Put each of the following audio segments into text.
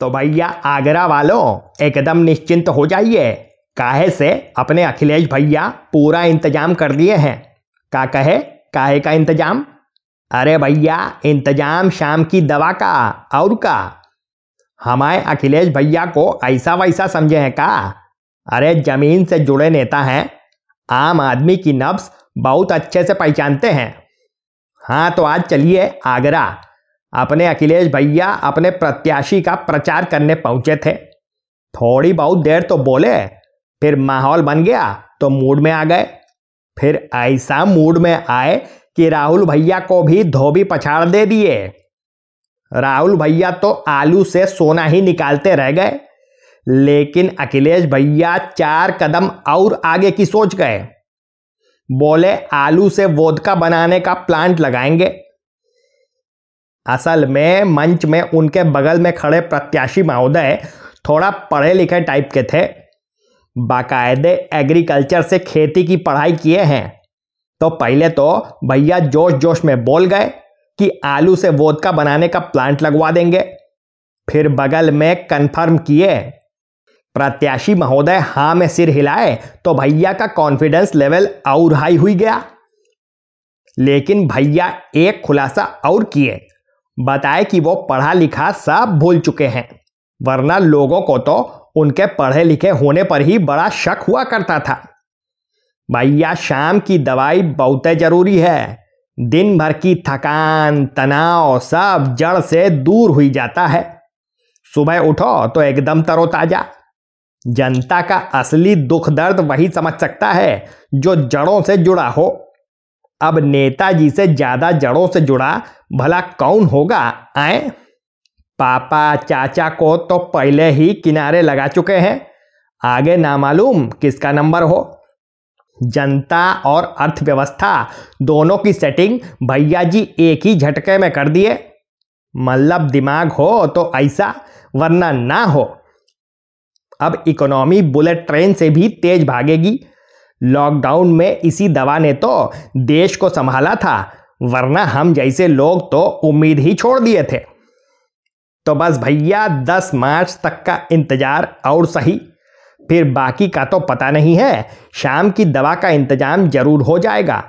तो भैया, आगरा वालों, एकदम निश्चिंत हो जाइए। काहे से? अपने अखिलेश भैया पूरा इंतज़ाम कर दिए हैं। का कहे? काहे का इंतज़ाम? अरे भैया, इंतज़ाम शाम की दवा का और का। हमारे अखिलेश भैया को ऐसा वैसा समझे हैं का? अरे, ज़मीन से जुड़े नेता हैं। आम आदमी की नब्स बहुत अच्छे से पहचानते हैं। हाँ तो आज चलिए आगरा। अपने अखिलेश भैया अपने प्रत्याशी का प्रचार करने पहुँचे थे। थोड़ी बहुत देर तो बोले, फिर माहौल बन गया तो मूड में आ गए। फिर ऐसा मूड में आए कि राहुल भैया को भी धोबी पछाड़ दे दिए। राहुल भैया तो आलू से सोना ही निकालते रह गए, लेकिन अखिलेश भैया चार कदम और आगे की सोच गए। बोले, आलू से वोदका बनाने का प्लांट लगाएँगे। असल में मंच में उनके बगल में खड़े प्रत्याशी महोदय थोड़ा पढ़े लिखे टाइप के थे। बाकायदे एग्रीकल्चर से खेती की पढ़ाई किए हैं। तो पहले तो भैया जोश जोश में बोल गए कि आलू से वोदका बनाने का प्लांट लगवा देंगे। फिर बगल में कन्फर्म किए। प्रत्याशी महोदय हाँ में सिर हिलाए तो भैया का कॉन्फिडेंस लेवल और हाई हुई गया। लेकिन भैया एक खुलासा और किए। बताए कि वो पढ़ा लिखा सब भूल चुके हैं, वरना लोगों को तो उनके पढ़े लिखे होने पर ही बड़ा शक हुआ करता था। भैया, शाम की दवाई बहुत ज़रूरी है। दिन भर की थकान, तनाव सब जड़ से दूर हुई जाता है। सुबह उठो तो एकदम तरोताजा। जनता का असली दुख दर्द वही समझ सकता है जो जड़ों से जुड़ा हो। अब नेताजी से ज़्यादा जड़ों से जुड़ा भला कौन होगा, आए? पापा, चाचा को तो पहले ही किनारे लगा चुके हैं। आगे ना मालूम किसका नंबर हो? जनता और अर्थव्यवस्था दोनों की सेटिंग भैया जी एक ही झटके में कर दिए। मतलब दिमाग हो तो ऐसा, वरना ना हो। अब इकोनॉमी बुलेट ट्रेन से भी तेज भागेगी। लॉकडाउन में इसी दवा ने तो देश को संभाला था, वरना हम जैसे लोग तो उम्मीद ही छोड़ दिए थे। तो बस भैया 10 मार्च तक का इंतज़ार और सही। फिर बाकी का तो पता नहीं है, शाम की दवा का इंतज़ाम ज़रूर हो जाएगा।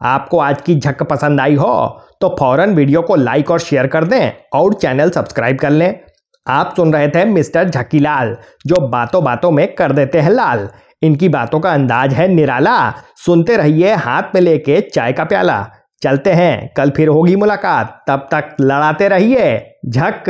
आपको आज की झक पसंद आई हो तो फ़ौरन वीडियो को लाइक और शेयर कर दें और चैनल सब्सक्राइब कर लें। आप सुन रहे थे मिस्टर झकीलाल जो बातों बातों में कर देते हैं लाल। इनकी बातों का अंदाज है निराला। सुनते रहिए हाथ में लेके चाय का प्याला। चलते हैं, कल फिर होगी मुलाकात। तब तक लड़ाते रहिए, झक।